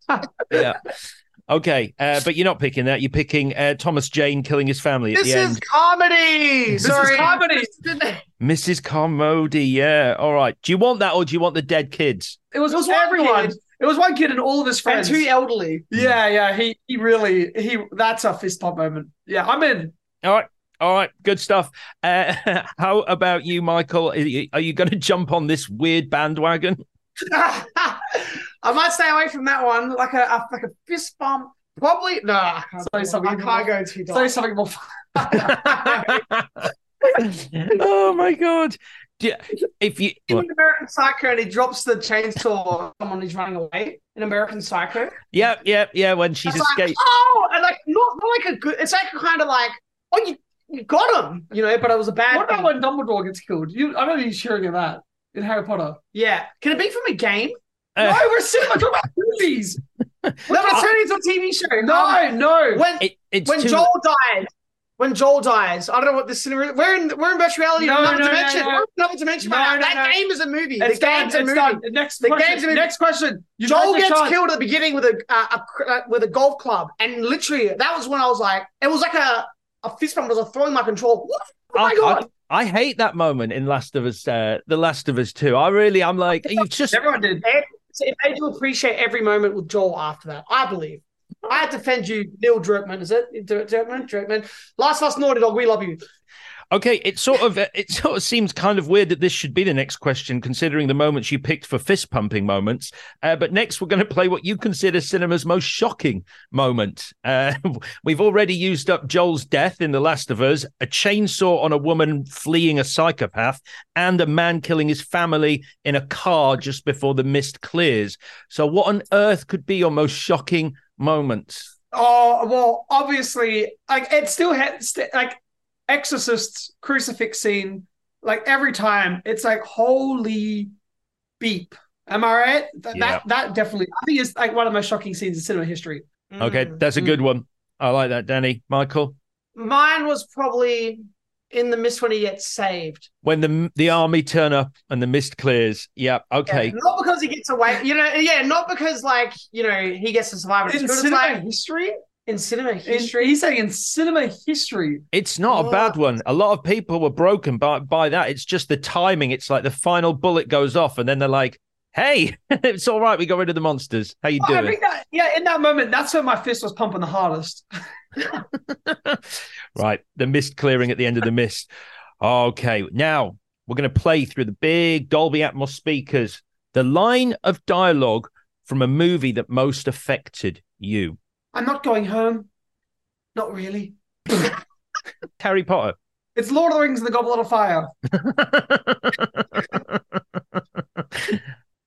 <laughs> yeah. Okay, uh, but you're not picking that. You're picking uh, Thomas Jane killing his family at This the is end. comedy. This is Sorry. comedy. Mrs. Carmody. Yeah. All right. Do you want that, or do you want the dead kids? It was, It was one everyone. kid. It was one kid and all of his friends. And friends. too elderly. yeah, yeah. He he really he. That's a fist pump moment. Yeah, I'm in. All right. All right, good stuff. Uh, <laughs> how about you, Michael? Are you, are you going to jump on this weird bandwagon? I might stay away from that one. Like a, a like a fist bump. Probably no. I can't, Say something I can't go too dark. Say something more. <laughs> <laughs> oh my god! Do you- If you In American Psycho, and he drops the chainsaw on someone who's running away. In American Psycho, yeah, yeah, yeah. When she's It's like, oh, and like not, not like a good. It's like kind of like, oh, you, you got him, you know. But it was a bad. What about thing. when Dumbledore gets killed? You, I remember you cheering at that in Harry Potter. Yeah, can it be from a game? Uh, no, we're cinema talking about movies. No, but it's turning into a TV show. Um, No, no. when it, it's when too, Joel dies, when Joel dies, I don't know what this cinema. We're in we're in virtual reality. No, another no, no, dimension. no. We're in another dimension. No, right no, that game is a movie. It's the done. game's a It's movie. done. Next The question. game's a movie. Next question. You Joel gets chance. killed at the beginning with a, uh, a uh, with a golf club, and literally that was when I was like, it was like a a fist bump. It was a throwing my control. What? Oh my I, god! I, I hate that moment in Last of Us, uh, The Last of Us Two. I really, I'm like, you just Everyone did. It it made you appreciate every moment with Joel after that. I believe. I have to defend you, Neil Druckmann. Is it Dr- Druckmann? Druckmann. Last of Us Naughty Dog. We love you. Okay, it sort of it sort of seems kind of weird that this should be the next question, considering the moments you picked for fist pumping moments. Uh, but next, we're going <laughs> to play what you consider cinema's most shocking moment. Uh, <laughs> we've already used up Joel's death in The Last of Us, a chainsaw on a woman fleeing a psychopath, and a man killing his family in a car just before the mist clears. So, what on earth could be your most shocking moment? Oh well, obviously, like it still had like Exorcist's crucifix scene. Like every time, it's like holy beep. Am I right? Th- Yeah. That that definitely, I think, it's like one of the most shocking scenes in cinema history. Okay, Mm. that's a good one. I like that, Danny. Michael. Mine was probably in the mist when he gets saved. when the the army turn up and the mist clears. Yeah, okay. Yeah, not because he gets away, you know. Yeah, not because like you know he gets to survive. It's In good. It's cinema like history, in cinema in, history. he's saying in cinema history. It's not a bad Oh. one. A lot of people were broken by by that. It's just the timing. It's like the final bullet goes off, and then they're like, "Hey, <laughs> it's all right. We got rid of the monsters. How you oh, I doing?" think that, yeah, in that moment, that's when my fist was pumping the hardest. <laughs> right, the mist clearing at the end of the mist. Okay, now we're going to play through the big Dolby Atmos speakers the line of dialogue from a movie that most affected you. I'm not going home. Not really. <laughs> Harry Potter. It's Lord of the Rings and the Goblet of Fire. <laughs>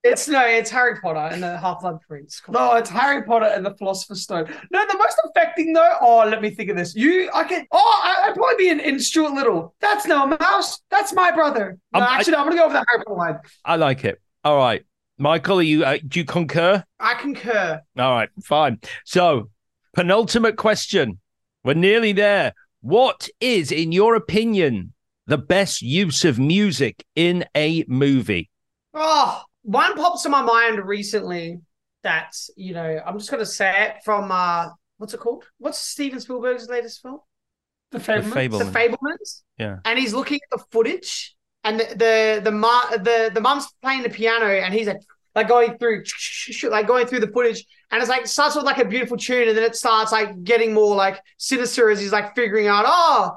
It's no, it's Harry Potter and the Half Blood Prince. No, it's Harry Potter and the Philosopher's Stone. No, the most affecting though. Oh, let me think of this. You, I can. Oh, I, I'd probably be in, in Stuart Little. That's no mouse. That's my brother. No, Um, I- actually, no, I'm gonna go over the Harry Potter line. I like it. All right, Michael, are you? Uh, do you concur? I concur. All right, fine. So, penultimate question. We're nearly there. What is, in your opinion, the best use of music in a movie? Oh, one pops to my mind recently. That you know, I'm just gonna say it from uh, what's it called? What's Steven Spielberg's latest film? The Fablemans. Fable. The Fablemans. Yeah. And he's looking at the footage, and the the the ma- the the mum's playing the piano, and he's like like going through <laughs> like going through the footage, and it's like starts with like a beautiful tune, and then it starts like getting more like sinister as he's like figuring out, oh.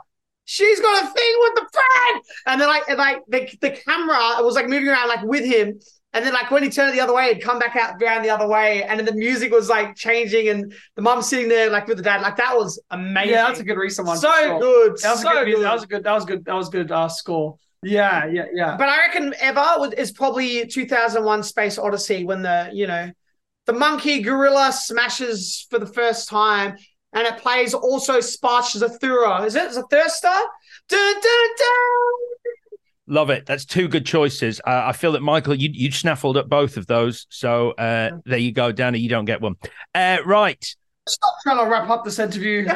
She's got a thing with the friend, and then like and like the the camera was like moving around like with him, and then like when he turned it the other way, it'd come back out around the other way, and then the music was like changing, and the mum sitting there like with the dad, like that was amazing. Yeah, that's a good recent one. so sure. good, That was so a good, good. That was a good. That was good. That was good. Uh, score. Yeah, yeah, yeah. But I reckon ever is probably 2001 Space Odyssey when the, you know, the monkey gorilla smashes for the first time and it plays also sprach Zarathustra. Is it Zathursta? Dun, dun, dun. Love it. That's two good choices. Uh, I feel that Michael, you you snaffled at both of those. So uh, there you go, Danny. You don't get one. Uh, right. Stop trying to wrap up this interview. <laughs>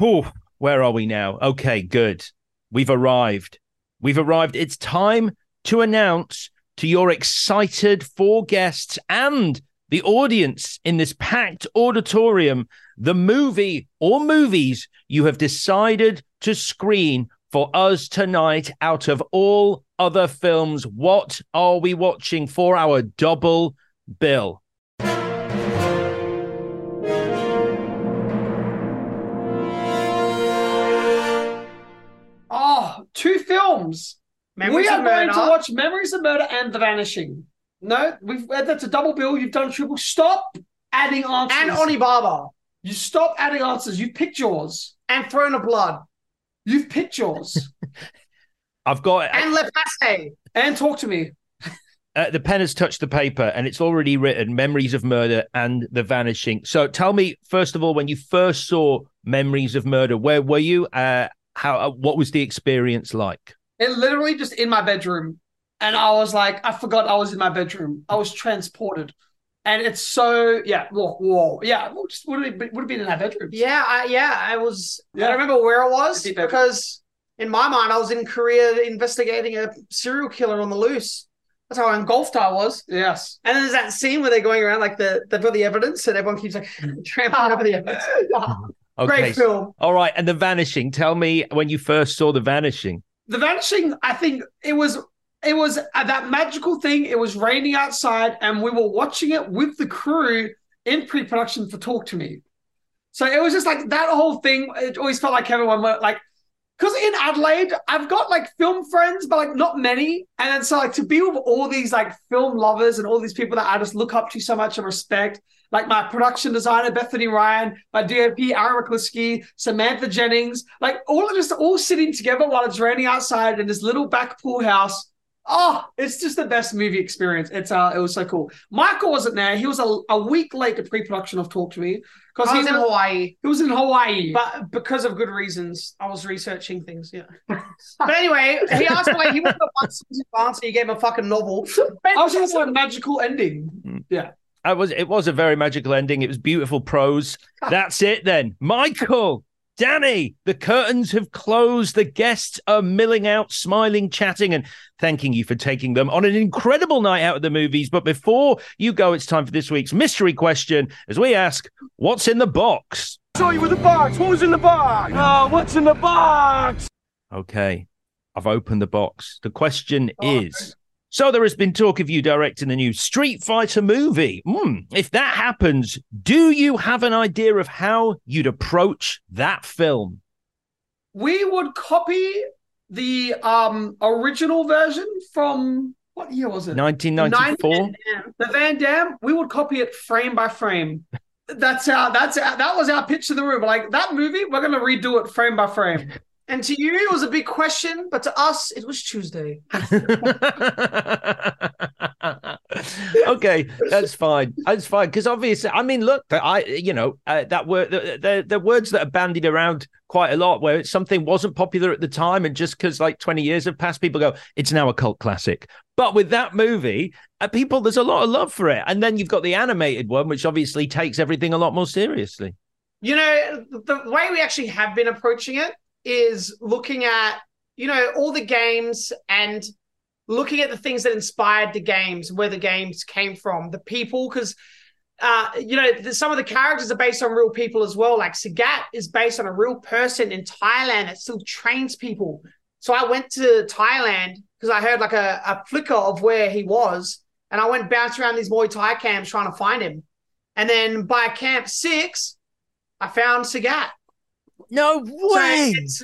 <laughs> Ooh, where are we now? Okay, good. We've arrived. We've arrived. It's time to announce to your excited four guests and the audience in this packed auditorium the movie or movies you have decided to screen for us tonight out of all other films. What are we watching for our double bill? Two films. Memories we are of going Murder. to watch Memories of Murder and The Vanishing. No, we've that's a double bill. You've done a triple. Stop adding answers. and Onibaba You stop adding answers. You've picked yours. and Throne of Blood You've picked yours. <laughs> I've got and Le Passé. and talk to me. <laughs> uh, the pen has touched the paper and it's already written Memories of Murder and The Vanishing. So tell me, first of all, when you first saw Memories of Murder, where were you? Uh, how? Uh, what was the experience like? It literally just in my bedroom. And I was like, I forgot I was in my bedroom. I was transported. And it's so, yeah, whoa, whoa. Yeah, well, just would have been, would have been in our bedroom. Yeah, I, yeah, I was. Yeah. I don't remember where it was because in my mind I was in Korea investigating a serial killer on the loose. That's how engulfed I was. Yes. And then there's that scene where they're going around like the they've got the evidence and everyone keeps like <laughs> trampling over the evidence. <laughs> Okay. Great film. All right, and The Vanishing. Tell me when you first saw The Vanishing. The Vanishing, I think it was it was uh, that magical thing. It was raining outside, and we were watching it with the crew in pre-production for Talk to Me. So it was just like that whole thing. It always felt like everyone were like, because in Adelaide, I've got like film friends, but like not many. And then so like to be with all these like film lovers and all these people that I just look up to so much and respect, like my production designer Bethany Ryan, my DOP Aaron McLisky, Samantha Jennings, like all of just all sitting together while it's raining outside in this little back pool house. Oh, it's just the best movie experience. It's uh, it was so cool. Michael wasn't there. He was a, a week late to pre-production of Talk to Me because I he was in Hawaii, he was in Hawaii. but because of good reasons, I was researching things. Yeah. <laughs> but anyway, he asked why he wanted a one sentence answer. He gave him a fucking novel. I was just a magical ending. It was it was a very magical ending. It was beautiful prose. <laughs> That's it then. Michael, Danny, the curtains have closed. The guests are milling out, smiling, chatting, and thanking you for taking them on an incredible night out of the movies. But before you go, it's time for this week's mystery question as we ask, what's in the box? saw you with the box. What was in the box? Oh, what's in the box? Okay, I've opened the box. The question oh, is So there has been talk of you directing a new Street Fighter movie. Hmm, if that happens, do you have an idea of how you'd approach that film? We would copy the um original version from what year was it? 1994? The Van Damme. We would copy it frame by frame. That's our. That's our, that was our pitch to the room. Like that movie, we're gonna redo it frame by frame. And to you, it was a big question, but to us, it was Tuesday. <laughs> okay, that's fine. That's fine because obviously, I mean, look, I you know uh, that word the, the words that are bandied around quite a lot where something wasn't popular at the time, and just because like twenty years have passed, people go, it's now a cult classic. But with that movie, uh, people there's a lot of love for it, and then you've got the animated one, which obviously takes everything a lot more seriously. You know, the way we actually have been approaching it is looking at, you know, all the games and looking at the things that inspired the games, where the games came from, the people, because uh, you know, the, some of the characters are based on real people as well. Like Sagat is based on a real person in Thailand that still trains people. So I went to Thailand because I heard like a, a flicker of where he was, and I went bounce around these Muay Thai camps trying to find him. And then by camp six, I found Sagat. No So way! it's-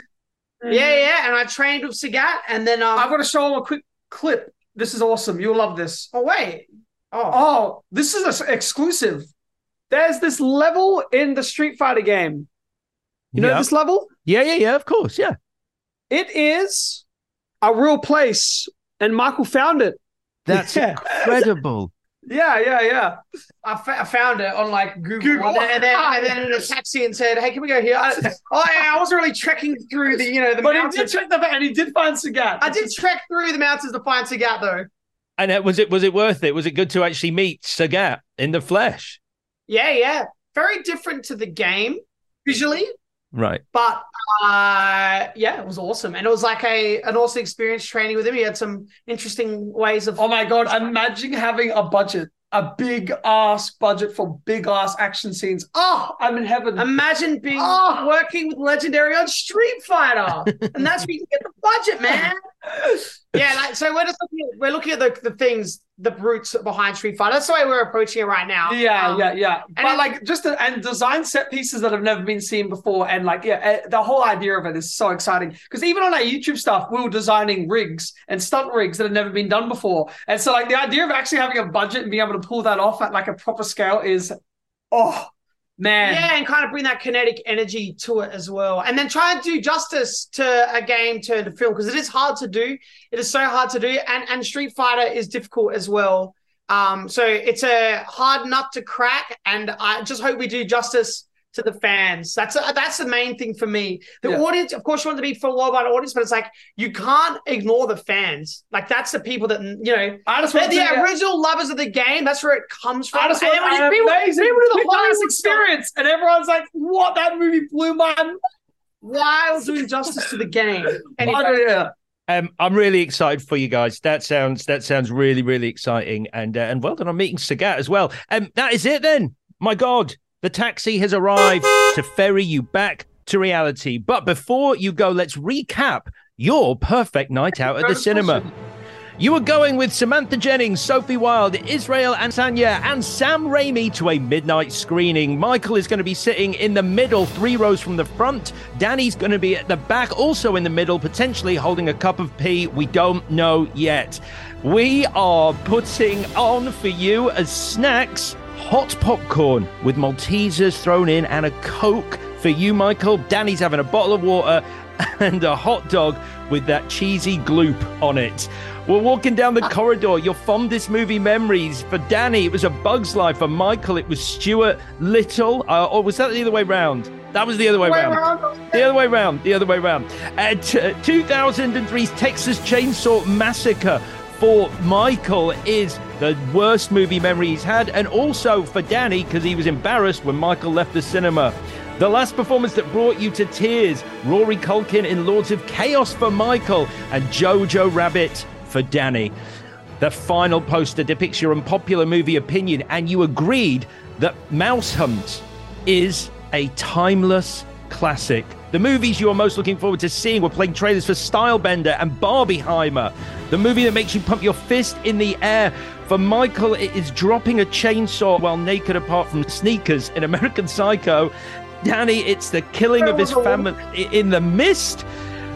yeah, yeah. And I trained with Sagat, and then um, I've got to show them a quick clip. This is awesome. You'll love this. oh wait, oh, Oh, this is an exclusive. There's this level in the Street Fighter game. You know yeah. this level? yeah, yeah, yeah. Of course, yeah. It is a real place, and Michael found it. That's Yeah. incredible. Yeah, yeah, yeah. I, I found it on like Google, Google. And, then, and, then, in a <laughs> taxi and said, "Hey, can we go here?" I, oh, yeah, I wasn't really trekking through the you know the But he mountains. did check the and he did find Sagat. I did trek through the mountains to find Sagat though. And uh, was it was it worth it? Was it good to actually meet Sagat in the flesh? Yeah, yeah, very different to the game visually, Right. but uh, yeah, it was awesome, and it was like a an awesome experience training with him. He had some interesting ways of. Oh my god! Imagine having a budget, a big ass budget for big ass action scenes. Oh, I'm in heaven. Imagine being Oh. working with Legendary on Street Fighter, <laughs> and that's where you can get the budget, man. Yeah, like, so we're just looking at, we're looking at the, the things, the roots behind Street Fighter. That's the way we're approaching it right now. Yeah, Um, yeah, yeah. and But it- like just to, and design set pieces that have never been seen before, and like yeah, eh, the whole idea of it is so exciting. Because even on our YouTube stuff, we were designing rigs and stunt rigs that had never been done before, and so like the idea of actually having a budget and being able to pull that off at like a proper scale is, oh man, Yeah, and kind of bring that kinetic energy to it as well. And then try and do justice to a game to the film because it is hard to do. It is so hard to do. And and Street Fighter is difficult as well. Um, so it's a hard nut to crack, and I just hope we do justice to the fans. That's a, that's the main thing for me. The Yeah. audience, of course, you want to be for a worldwide audience, but it's like you can't ignore the fans. Like that's the people that you know. I just want the get- original lovers of the game. That's where it comes from. I just And want then when an you- people- amazing people do the Hollywood Hollywood stuff. experience, and everyone's like, "What? That movie blew my mind." while doing justice to the game. <laughs> Anyway, I don't- yeah. Um, I'm really excited for you guys. That sounds that sounds really really exciting, and uh, and well done on meeting Sagat as well. Um, that is it then. My God, the taxi has arrived to ferry you back to reality. But before you go, let's recap your perfect night out at the cinema. You were going with Samantha Jennings, Sophie Wilde, Israel Adesanya, and Sam Raimi to a midnight screening. Michael is going to be sitting in the middle, three rows from the front. Danny's going to be at the back, also in the middle, potentially holding a cup of tea. We don't know yet. We are putting on for you as snacks hot popcorn with Maltesers thrown in and a Coke for you, Michael. Danny's having a bottle of water <laughs> and a hot dog with that cheesy gloop on it. We're walking down the corridor, your fondest movie memories. For Danny, it was A Bug's Life. For Michael, it was Stuart Little. Uh, or was that the other way round? That was the other way round. The other way round. The other way round. Uh, t- 2003's Texas Chainsaw Massacre for Michael is the worst movie memory he's had, and also for Danny because he was embarrassed when Michael left the cinema. The last performance that brought you to tears, Rory Culkin in Lords of Chaos for Michael, and Jojo Rabbit for Danny. The final poster depicts your unpopular movie opinion, and you agreed that Mousehunt is a timeless classic. The movies you are most looking forward to seeing were playing trailers for Stylebender and Barbieheimer. The movie that makes you pump your fist in the air. For Michael, it is dropping a chainsaw while naked apart from sneakers in American Psycho. Danny, it's the killing of his family in the mist.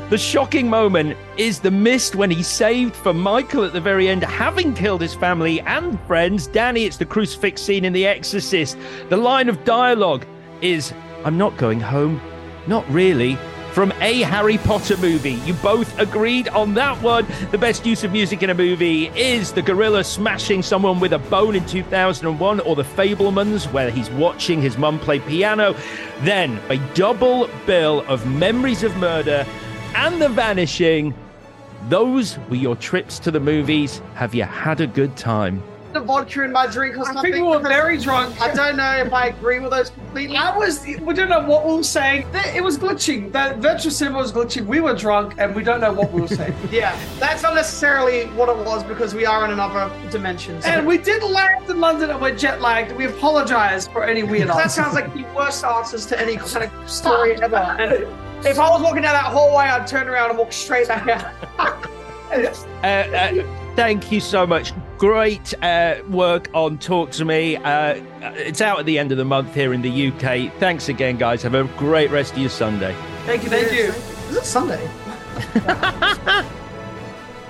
The shocking moment is the mist when he saved for Michael at the very end, having killed his family and friends. Danny, it's the crucifix scene in The Exorcist. The line of dialogue is, I'm not going home. Not really. From a Harry Potter movie. You both agreed on that one. The best use of music in a movie is the gorilla smashing someone with a bone in 2001 or The Fablemans, where he's watching his mum play piano. Then a double bill of Memories of Murder and The Vanishing. Those were your trips to the movies. Have you had a good time? The vodka in my drink or I something. think we were very drunk. I don't know if I agree with those completely. I was, we don't know what we were saying. It was glitching. The virtual cinema was glitching. We were drunk and we don't know what we were saying. <laughs> Yeah, that's not necessarily what it was because we are in another dimension. So and we did land in London and we're jet lagged. We apologize for any weird that sounds like the worst answers to any kind of story ever. <laughs> And if I was walking down that hallway, I'd turn around and walk straight back out. <laughs> Uh, uh, thank you so much. Great uh, work on Talk to Me. Uh, it's out at the end of the month here in the UK. Thanks again, guys. Have a great rest of your Sunday. Thank you, thank you. Is it Sunday? <laughs>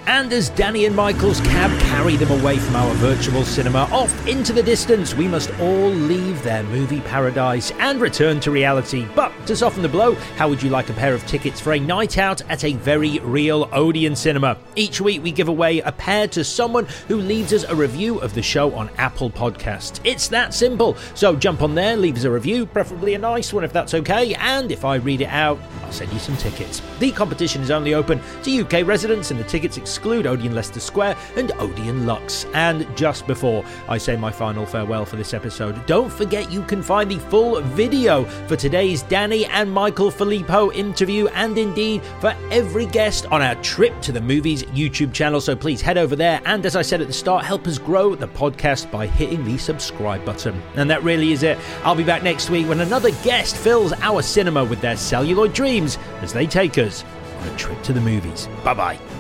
And as Danny and Michael's cab carry them away from our virtual cinema off into the distance, we must all leave their movie paradise and return to reality. But to soften the blow, how would you like a pair of tickets for a night out at a very real Odeon cinema? Each week we give away a pair to someone who leaves us a review of the show on Apple Podcast. It's that simple. So jump on there, leave us a review, preferably a nice one if that's okay, and if I read it out, I'll send you some tickets. The competition is only open to UK residents and the tickets exclude Odeon Leicester Square and Odeon Lux. And just before I say my final farewell for this episode, don't forget you can find the full video for today's Danny and Michael Philippou interview and indeed for every guest on our Trip to the Movies YouTube channel. So please head over there and as I said at the start, help us grow the podcast by hitting the subscribe button. And that really is it. I'll be back next week when another guest fills our cinema with their celluloid dreams as they take us on a trip to the movies. Bye bye.